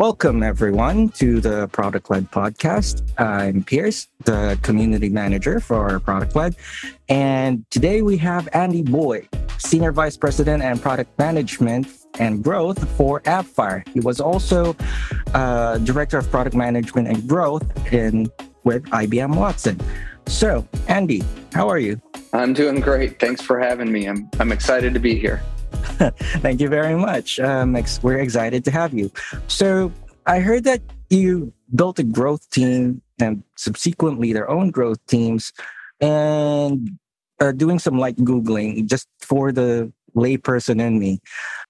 Welcome, everyone, to the Product Led podcast. I'm Pierce, the community manager for Product Led. And today we have Andy Boyd, Senior Vice President and Product Management and Growth for AppFire. He was also uh, Director of Product Management and Growth in with IBM Watson. So, Andy, how are you? I'm doing great. Thanks for having me. I'm, I'm excited to be here. Thank you very much. Um, we're excited to have you. So I heard that you built a growth team and subsequently their own growth teams and uh, doing some light Googling just for the layperson in me.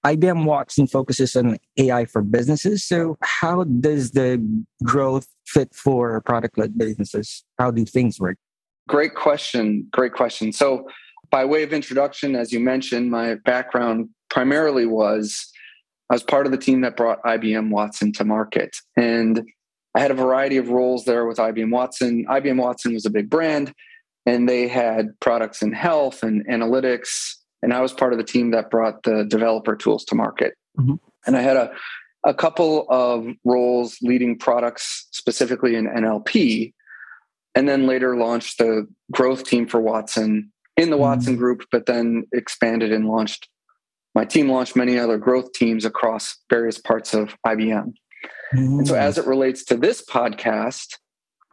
IBM Watson focuses on AI for businesses. So how does the growth fit for product led businesses? How do things work? Great question. Great question. So by way of introduction, as you mentioned, my background primarily was I was part of the team that brought IBM Watson to market. And I had a variety of roles there with IBM Watson. IBM Watson was a big brand, and they had products in health and analytics. And I was part of the team that brought the developer tools to market. Mm-hmm. And I had a, a couple of roles leading products specifically in NLP, and then later launched the growth team for Watson in the Watson mm. group, but then expanded and launched. My team launched many other growth teams across various parts of IBM. Mm. And so, as it relates to this podcast,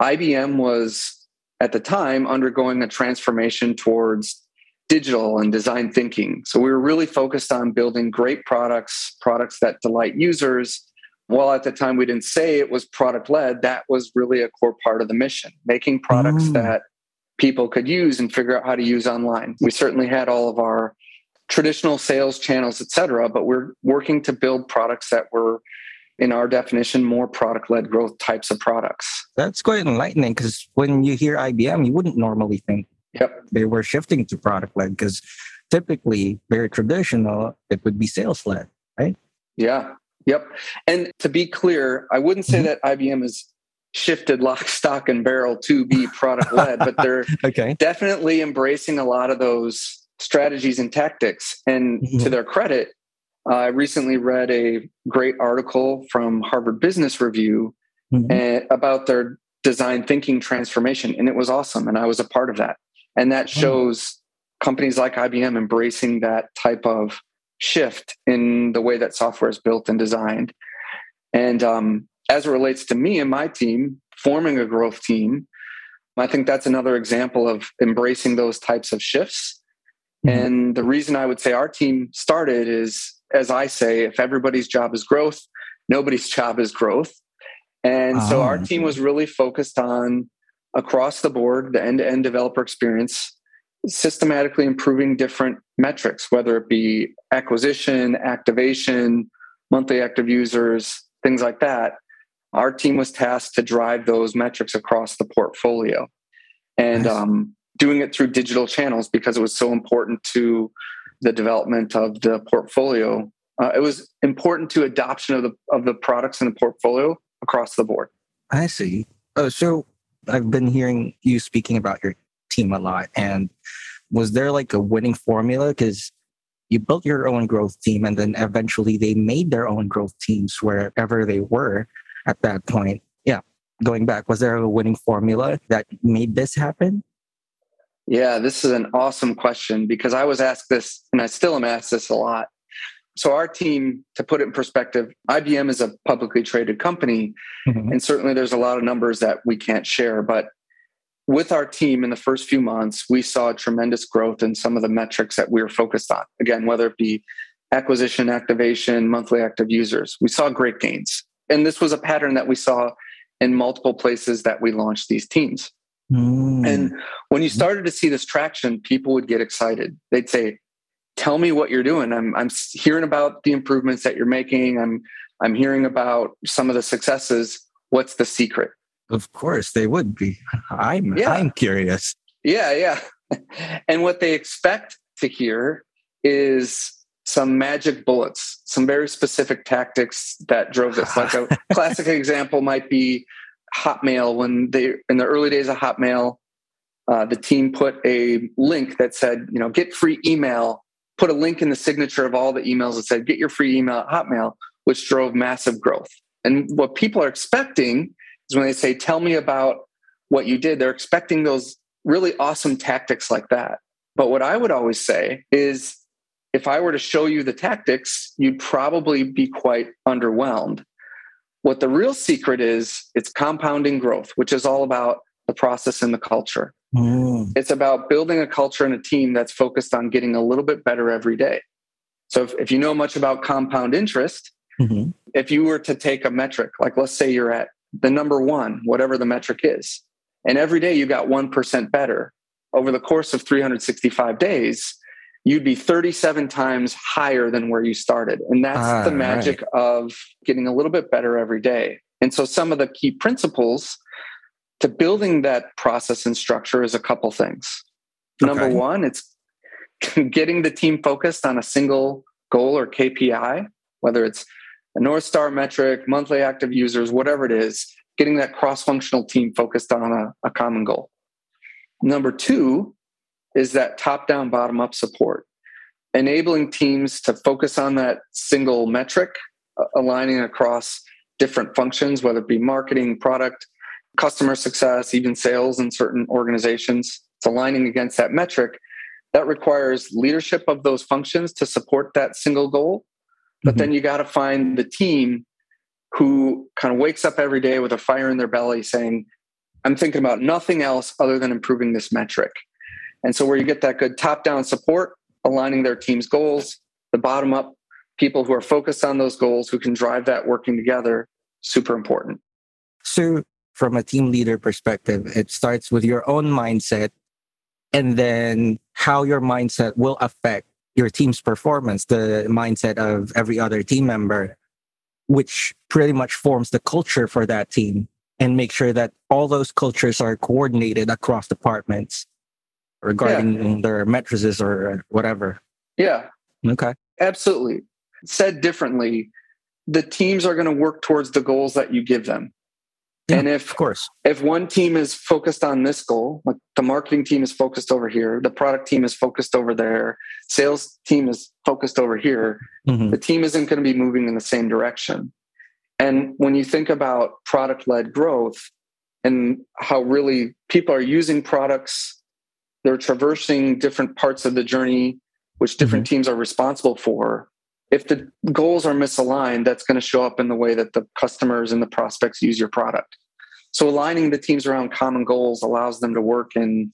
IBM was at the time undergoing a transformation towards digital and design thinking. So, we were really focused on building great products, products that delight users. While at the time we didn't say it was product led, that was really a core part of the mission, making products mm. that people could use and figure out how to use online. We certainly had all of our traditional sales channels, et cetera, but we're working to build products that were in our definition, more product led growth types of products. That's quite enlightening because when you hear IBM, you wouldn't normally think yep. they were shifting to product led because typically, very traditional, it would be sales led, right? Yeah. Yep. And to be clear, I wouldn't say mm-hmm. that IBM is shifted lock, stock, and barrel to be product led, but they're okay. definitely embracing a lot of those strategies and tactics. And mm-hmm. to their credit, uh, I recently read a great article from Harvard Business Review mm-hmm. and, about their design thinking transformation, and it was awesome. And I was a part of that. And that mm-hmm. shows mm-hmm. companies like IBM embracing that type of shift in the way that software is built and designed. And um, as it relates to me and my team forming a growth team, I think that's another example of embracing those types of shifts. Mm-hmm. And the reason I would say our team started is, as I say, if everybody's job is growth, nobody's job is growth. And so our ah. team was really focused on across the board, the end to end developer experience, systematically improving different metrics, whether it be acquisition, activation, monthly active users, things like that. Our team was tasked to drive those metrics across the portfolio and nice. um, doing it through digital channels because it was so important to the development of the portfolio. Uh, it was important to adoption of the of the products in the portfolio across the board. I see. Oh, so I've been hearing you speaking about your team a lot, and was there like a winning formula? Because you built your own growth team, and then eventually they made their own growth teams wherever they were at that point. Yeah, going back, was there a winning formula that made this happen? Yeah, this is an awesome question because I was asked this and I still am asked this a lot. So, our team, to put it in perspective, IBM is a publicly traded company. Mm-hmm. And certainly there's a lot of numbers that we can't share. But with our team in the first few months, we saw tremendous growth in some of the metrics that we were focused on. Again, whether it be acquisition, activation, monthly active users, we saw great gains and this was a pattern that we saw in multiple places that we launched these teams. Mm. And when you started to see this traction, people would get excited. They'd say, "Tell me what you're doing. I'm I'm hearing about the improvements that you're making. I'm I'm hearing about some of the successes. What's the secret?" Of course, they would be. I'm yeah. I'm curious. Yeah, yeah. and what they expect to hear is some magic bullets, some very specific tactics that drove this. Like a classic example might be Hotmail. When they, in the early days of Hotmail, uh, the team put a link that said, you know, get free email, put a link in the signature of all the emails that said, get your free email at Hotmail, which drove massive growth. And what people are expecting is when they say, Tell me about what you did, they're expecting those really awesome tactics like that. But what I would always say is if I were to show you the tactics, you'd probably be quite underwhelmed. What the real secret is, it's compounding growth, which is all about the process and the culture. Mm. It's about building a culture and a team that's focused on getting a little bit better every day. So, if, if you know much about compound interest, mm-hmm. if you were to take a metric, like let's say you're at the number one, whatever the metric is, and every day you got 1% better over the course of 365 days, you'd be 37 times higher than where you started. And that's ah, the magic right. of getting a little bit better every day. And so, some of the key principles to building that process and structure is a couple things. Okay. Number one, it's getting the team focused on a single goal or KPI, whether it's a North Star metric, monthly active users, whatever it is, getting that cross functional team focused on a, a common goal. Number two is that top down, bottom up support, enabling teams to focus on that single metric, aligning across different functions, whether it be marketing, product, customer success, even sales in certain organizations. It's aligning against that metric. That requires leadership of those functions to support that single goal. But mm-hmm. then you got to find the team who kind of wakes up every day with a fire in their belly saying, I'm thinking about nothing else other than improving this metric. And so, where you get that good top down support, aligning their team's goals, the bottom up people who are focused on those goals, who can drive that working together, super important. So, from a team leader perspective, it starts with your own mindset and then how your mindset will affect your team's performance, the mindset of every other team member, which pretty much forms the culture for that team and make sure that all those cultures are coordinated across departments regarding yeah. their matrices or whatever. Yeah. Okay. Absolutely. Said differently, the teams are going to work towards the goals that you give them. Yeah, and if of course if one team is focused on this goal like the marketing team is focused over here the product team is focused over there sales team is focused over here mm-hmm. the team isn't going to be moving in the same direction and when you think about product led growth and how really people are using products they're traversing different parts of the journey which different mm-hmm. teams are responsible for if the goals are misaligned, that's going to show up in the way that the customers and the prospects use your product. So aligning the teams around common goals allows them to work in,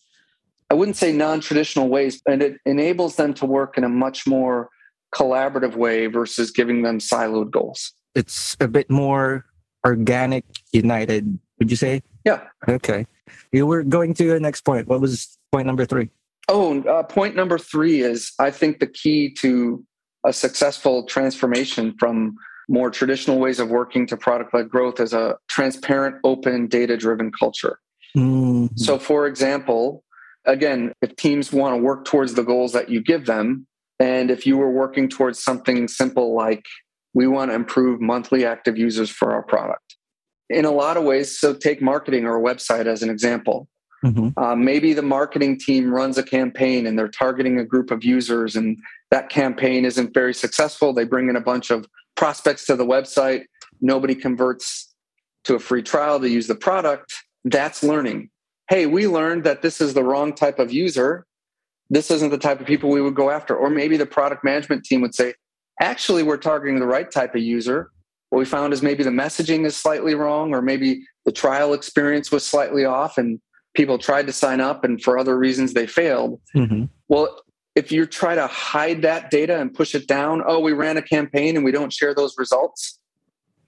I wouldn't say non traditional ways, and it enables them to work in a much more collaborative way versus giving them siloed goals. It's a bit more organic, united, would you say? Yeah. Okay. You were going to the next point. What was point number three? Oh, uh, point number three is I think the key to a successful transformation from more traditional ways of working to product led growth is a transparent, open, data driven culture. Mm-hmm. So, for example, again, if teams want to work towards the goals that you give them, and if you were working towards something simple like we want to improve monthly active users for our product, in a lot of ways, so take marketing or a website as an example. Mm-hmm. Uh, maybe the marketing team runs a campaign and they're targeting a group of users, and that campaign isn't very successful. They bring in a bunch of prospects to the website. Nobody converts to a free trial to use the product. That's learning. Hey, we learned that this is the wrong type of user. This isn't the type of people we would go after. Or maybe the product management team would say, actually, we're targeting the right type of user. What we found is maybe the messaging is slightly wrong, or maybe the trial experience was slightly off, and people tried to sign up and for other reasons they failed. Mm-hmm. Well, if you try to hide that data and push it down, oh, we ran a campaign and we don't share those results,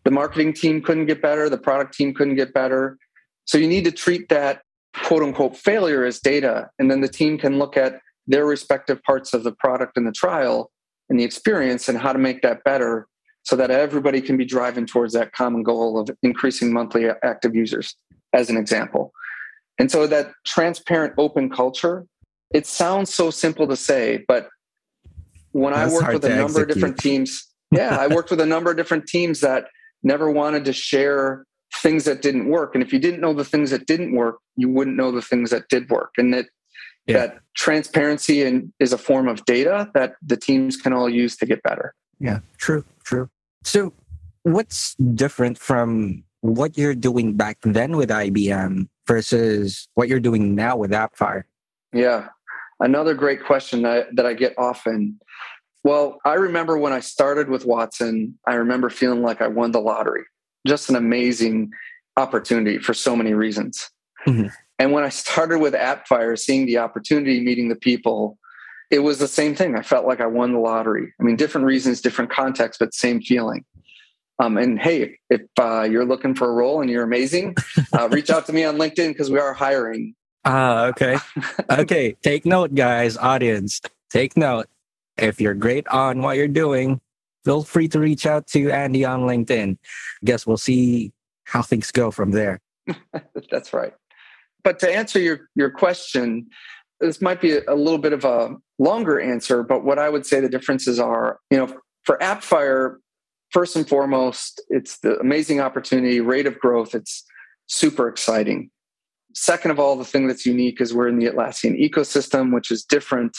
the marketing team couldn't get better, the product team couldn't get better. So you need to treat that quote unquote failure as data. And then the team can look at their respective parts of the product and the trial and the experience and how to make that better so that everybody can be driving towards that common goal of increasing monthly active users, as an example. And so that transparent, open culture, it sounds so simple to say, but when That's I worked with a number execute. of different teams, yeah, I worked with a number of different teams that never wanted to share things that didn't work. And if you didn't know the things that didn't work, you wouldn't know the things that did work. And that yeah. that transparency and is a form of data that the teams can all use to get better. Yeah, true, true. So what's different from what you're doing back then with IBM versus what you're doing now with AppFire? Yeah, another great question that, that I get often. Well, I remember when I started with Watson, I remember feeling like I won the lottery. Just an amazing opportunity for so many reasons. Mm-hmm. And when I started with AppFire, seeing the opportunity, meeting the people, it was the same thing. I felt like I won the lottery. I mean, different reasons, different contexts, but same feeling. Um, and hey, if uh, you're looking for a role and you're amazing, uh, reach out to me on LinkedIn because we are hiring. Ah, uh, okay. okay. Take note, guys, audience. Take note. If you're great on what you're doing, feel free to reach out to Andy on LinkedIn. Guess we'll see how things go from there. That's right. But to answer your, your question, this might be a little bit of a longer answer, but what I would say the differences are, you know, for AppFire, first and foremost, it's the amazing opportunity, rate of growth. It's super exciting. Second of all, the thing that's unique is we're in the Atlassian ecosystem, which is different.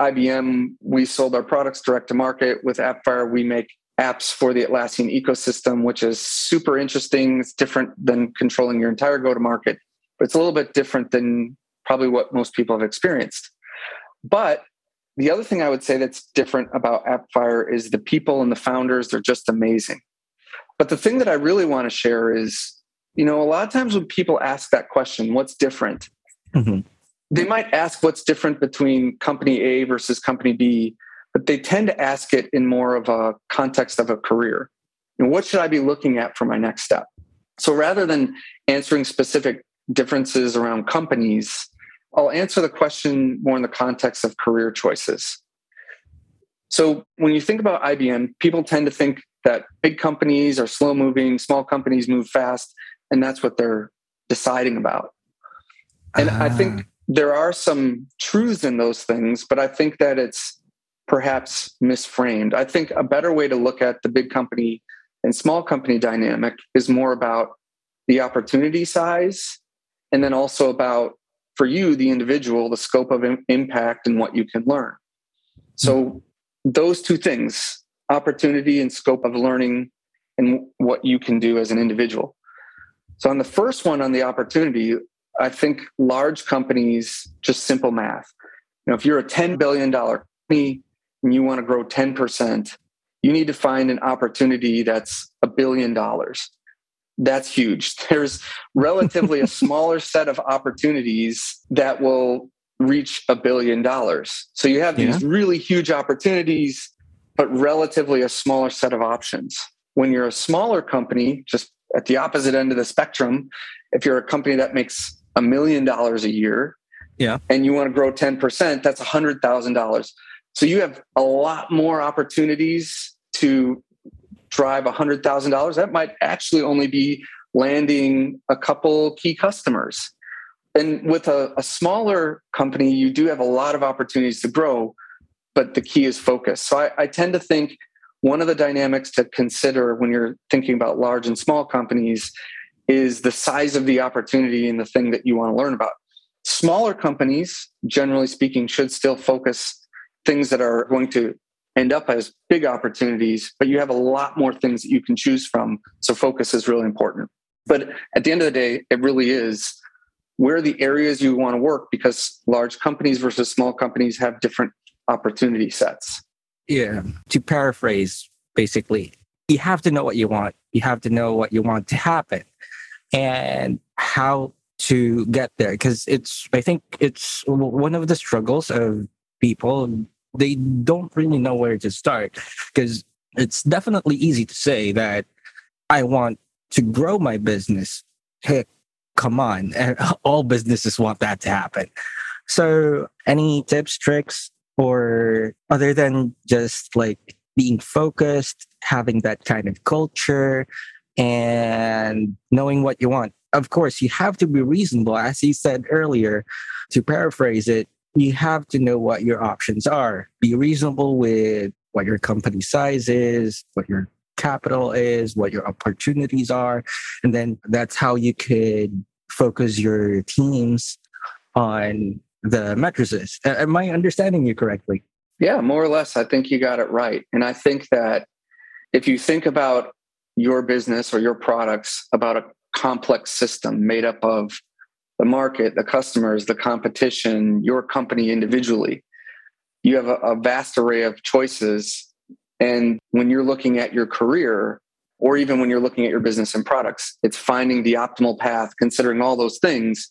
IBM, we sold our products direct to market. With AppFire, we make apps for the Atlassian ecosystem, which is super interesting. It's different than controlling your entire go to market, but it's a little bit different than probably what most people have experienced. But the other thing I would say that's different about AppFire is the people and the founders, they're just amazing. But the thing that I really want to share is, you know, a lot of times when people ask that question, what's different? Mm-hmm. They might ask what's different between company A versus company B, but they tend to ask it in more of a context of a career. And what should I be looking at for my next step? So rather than answering specific differences around companies, I'll answer the question more in the context of career choices. So, when you think about IBM, people tend to think that big companies are slow moving, small companies move fast, and that's what they're deciding about. And. I think ah. there are some truths in those things, but I think that it's perhaps misframed. I think a better way to look at the big company and small company dynamic is more about the opportunity size and then also about for you, the individual, the scope of impact and what you can learn. So, those two things opportunity and scope of learning and what you can do as an individual. So, on the first one, on the opportunity, I think large companies, just simple math. You know, if you're a $10 billion company and you want to grow 10%, you need to find an opportunity that's a billion dollars that's huge. There's relatively a smaller set of opportunities that will reach a billion dollars. So you have these yeah. really huge opportunities, but relatively a smaller set of options. When you're a smaller company, just at the opposite end of the spectrum, if you're a company that makes a million dollars a year, yeah, and you want to grow 10%, that's a hundred thousand dollars. So you have a lot more opportunities to drive $100,000, that might actually only be landing a couple key customers. And with a, a, smaller company, you do have a lot of opportunities to grow, but the key is focus. So I, I tend to think one of the dynamics to consider when you're thinking about large and small companies is the size of the opportunity and the thing that you want to learn about. Smaller companies, generally speaking, should still focus things that are going to end up as big opportunities, but you have a lot more things that you can choose from. So focus is really important. But at the end of the day, it really is where are the areas you want to work because large companies versus small companies have different opportunity sets. Yeah. To paraphrase, basically, you have to know what you want. You have to know what you want to happen and how to get there. Because it's, I think it's one of the struggles of people they don't really know where to start because it's definitely easy to say that I want to grow my business. Hey, come on. All businesses want that to happen. So, any tips, tricks, or other than just like being focused, having that kind of culture, and knowing what you want? Of course, you have to be reasonable. As you said earlier, to paraphrase it, you have to know what your options are. Be reasonable with what your company size is, what your capital is, what your opportunities are. And then that's how you could focus your teams on the matrices. Am I understanding you correctly? Yeah, more or less. I think you got it right. And I think that if you think about your business or your products about a complex system made up of the market, the customers, the competition, your company individually. You have a, a vast array of choices. And when you're looking at your career, or even when you're looking at your business and products, it's finding the optimal path, considering all those things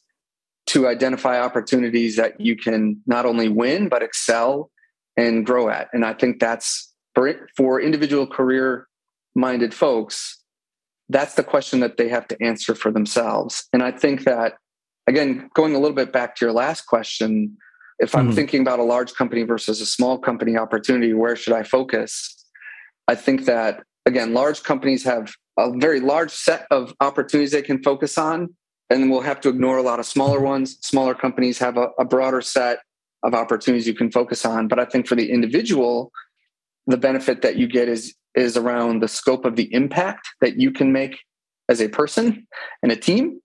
to identify opportunities that you can not only win, but excel and grow at. And I think that's for, for individual career minded folks, that's the question that they have to answer for themselves. And I think that, again, going a little bit back to your last question, if I'm mm-hmm. thinking about a large company versus a small company opportunity, where should I focus? I think that, again, large companies have a very large set of opportunities they can focus on, and we'll have to ignore a lot of smaller ones. Smaller companies have a, a broader set of opportunities you can focus on. But I think for the individual, the benefit that you get is is around the scope of the impact that you can make as a person and a team.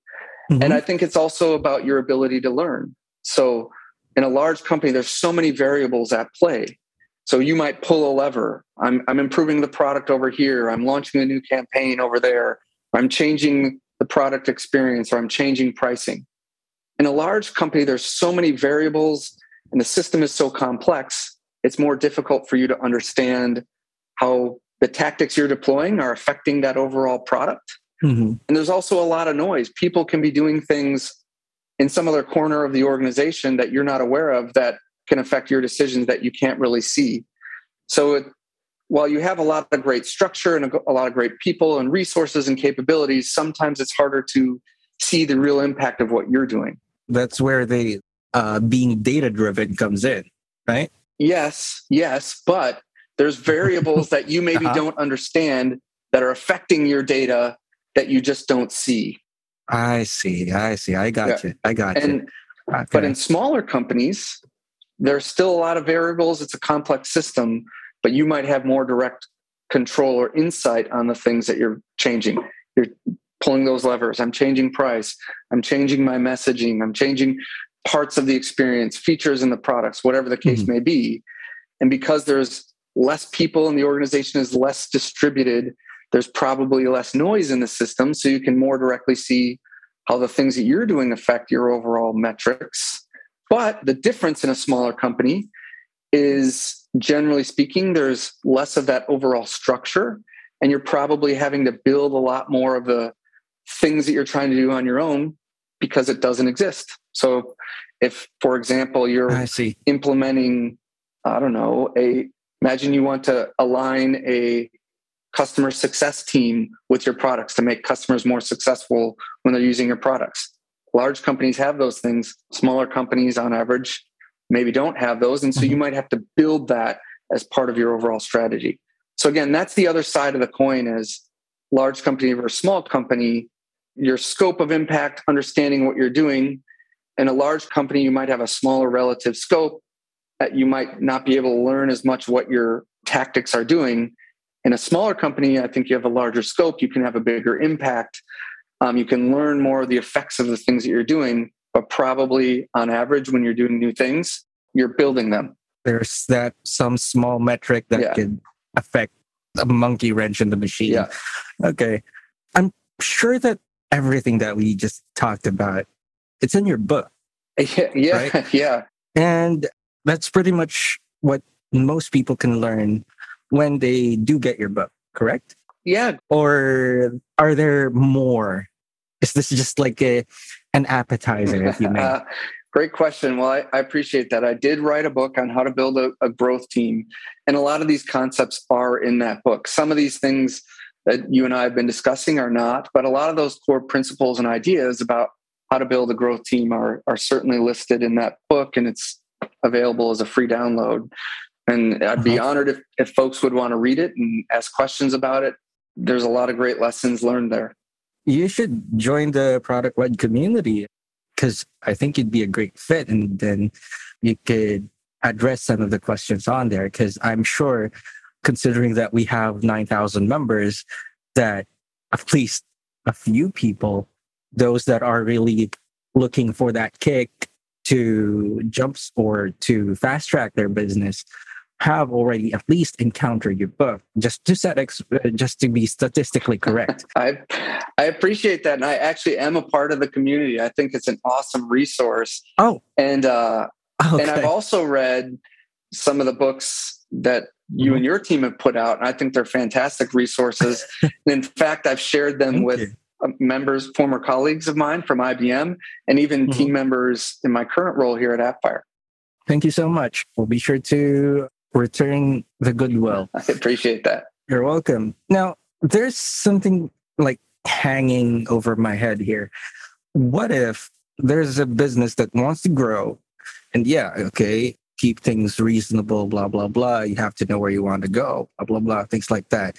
Mm-hmm. And I think it's also about your ability to learn. So in a large company, there's so many variables at play. So you might pull a lever. I'm, I'm improving the product over here. I'm launching a new campaign over there. I'm changing the product experience or I'm changing pricing. In a large company, there's so many variables and the system is so complex, it's more difficult for you to understand how the tactics you're deploying are affecting that overall product. Mm-hmm. And there's also a lot of noise. People can be doing things in some other corner of the organization that you're not aware of that can affect your decisions that you can't really see. So, it, while you have a lot of great structure and a, a lot of great people and resources and capabilities, sometimes it's harder to see the real impact of what you're doing. That's where the uh, being data driven comes in, right? Yes, yes, but there's variables that you maybe uh-huh. don't understand that are affecting your data that you just don't see. I see. I see. I got yeah. you. I got and, you. Okay. But in smaller companies, there's still a lot of variables. It's a complex system, but you might have more direct control or insight on the things that you're changing. You're pulling those levers. I'm changing price. I'm changing my messaging. I'm changing parts of the experience, features in the products, whatever the case mm-hmm. may be. And because there's less people and the organization is less distributed, there's probably less noise in the system. So you can more directly see how the things that you're doing affect your overall metrics. But the difference in a smaller company is generally speaking, there's less of that overall structure. And you're probably having to build a lot more of the things that you're trying to do on your own because it doesn't exist. So if, for example, you're implementing, I don't know, a Imagine you want to align a customer success team with your products to make customers more successful when they're using your products. Large companies have those things, smaller companies on average maybe don't have those. And so you mm-hmm. might have to build that as part of your overall strategy. So again, that's the other side of the coin is large company versus small company, your scope of impact, understanding what you're doing. In a large company, you might have a smaller relative scope, that you might not be able to learn as much what your tactics are doing. In a smaller company, I think you have a larger scope, you can have a bigger impact. Um, you can learn more of the effects of the things that you're doing, but probably on average, when you're doing new things, you're building them. There's that some small metric that yeah. can affect a monkey wrench in the machine. Yeah. Okay. I'm sure that everything that we just talked about, it's in your book. Yeah. Yeah. Right? yeah. And that's pretty much what most people can learn when they do get your book, correct? Yeah. Or are there more? Is this just like a an appetizer, if you may? Great question. Well, I, I, appreciate that. I did write a book on how to build a, a growth team, and a lot of these concepts are in that book. Some of these things that you and I have been discussing are not, but a lot of those core principles and ideas about how to build a growth team are, are certainly listed in that book, and it's available as a free download. And I'd be uh-huh. honored if, if folks would want to read it and ask questions about it. There's a lot of great lessons learned there. You should join the product led community because I think you'd be a great fit. And then you could address some of the questions on there. Because I'm sure, considering that we have 9,000 members, that at least a few people, those that are really looking for that kick to jump or to fast track their business have already at least encountered your book just to set ex- uh, just to be statistically correct i i appreciate that and i actually am a part of the community i think it's an awesome resource oh and uh okay. and i've also read some of the books that you mm-hmm. and your team have put out and i think they're fantastic resources and in fact i've shared them Thank with you. Uh, members former colleagues of mine from ibm and even mm-hmm. team members in my current role here at appfire Thank you so much. We'll be sure to return the goodwill. I appreciate that. You're welcome. Now, there's something like hanging over my head here. What if there's a business that wants to grow and yeah, okay, keep things reasonable, blah, blah, blah. You have to know where you want to go, blah, blah, blah, things like that.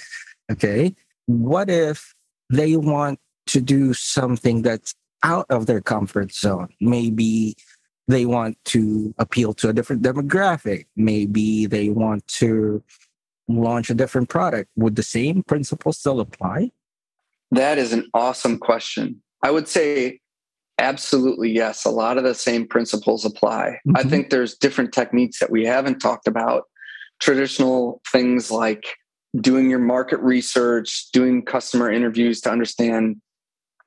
Okay. What if they want to do something that's out of their comfort zone? Maybe they want to appeal to a different demographic. Maybe they want to launch a different product. Would the same principles still apply? That is an awesome question. I would say absolutely yes. A lot of the same principles apply. Mm-hmm. I think there's different techniques that we haven't talked about. Traditional things like doing your market research, doing customer interviews to understand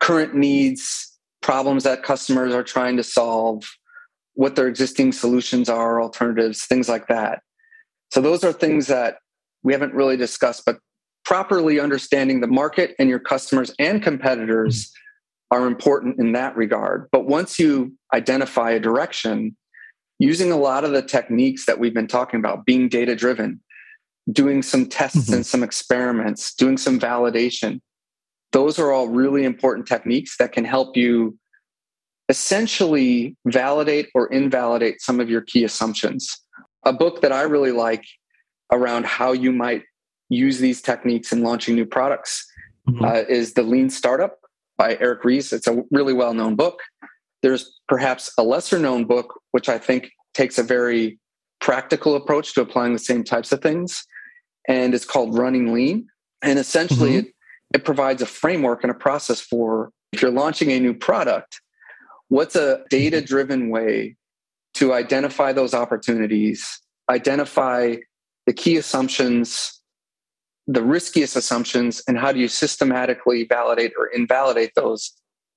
current needs, problems that customers are trying to solve, what their existing solutions are, alternatives, things like that. So those are things that we haven't really discussed, but properly understanding the market and your customers and competitors are important in that regard. But once you identify a direction, using a lot of the techniques that we've been talking about, being data driven, doing some tests mm-hmm. and some experiments, doing some validation, those are all really important techniques that can help you essentially validate or invalidate some of your key assumptions. A book that I really like around how you might use these techniques in launching new products mm-hmm. uh, is The Lean Startup by Eric Ries. It's a really well known book. There's perhaps a lesser known book, which I think takes a very practical approach to applying the same types of things. And it's called Running Lean. And essentially, mm-hmm. it, it provides a framework and a process for if you're launching a new product, What's a data driven way to identify those opportunities, identify the key assumptions, the riskiest assumptions, and how do you systematically validate or invalidate those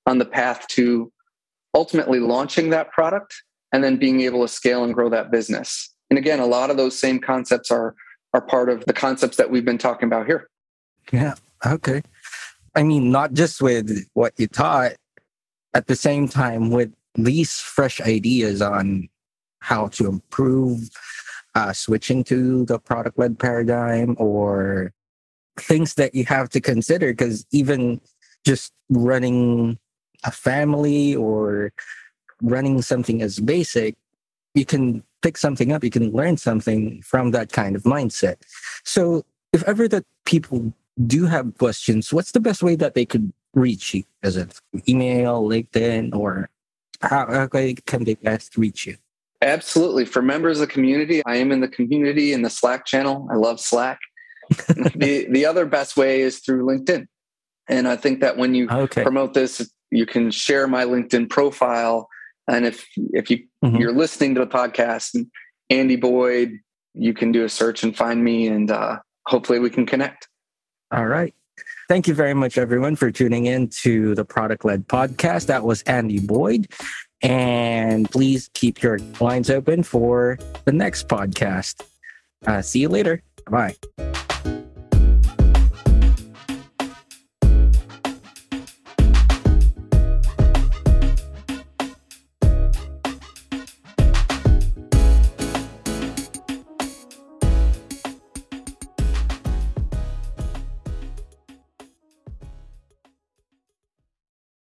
on the path to ultimately launching that product and then being able to scale and grow that business? And again, a lot of those same concepts are are part of the concepts that we've been talking about here. Yeah. Okay. I mean, not just with what you taught, at the same time with these fresh ideas on how to improve uh, switching to the product led paradigm or things that you have to consider because even just running a family or running something as basic you can pick something up you can learn something from that kind of mindset. So if ever that people do have questions what's the best way that they could reach you? Is it email, LinkedIn, or how, how can they best reach you? Absolutely. For members of the community, I am in the community in the Slack channel. I love Slack. the the other best way is through LinkedIn. And I think that when you okay. promote this, you can share my LinkedIn profile. And if if you mm-hmm. you're listening to the podcast and Andy Boyd, you can do a search and find me, and uh, hopefully we can connect. All right. Thank you very much, everyone, for tuning in to the Product Led Podcast. That was Andy Boyd. And please keep your lines open for the next podcast. Uh, see you later. Bye.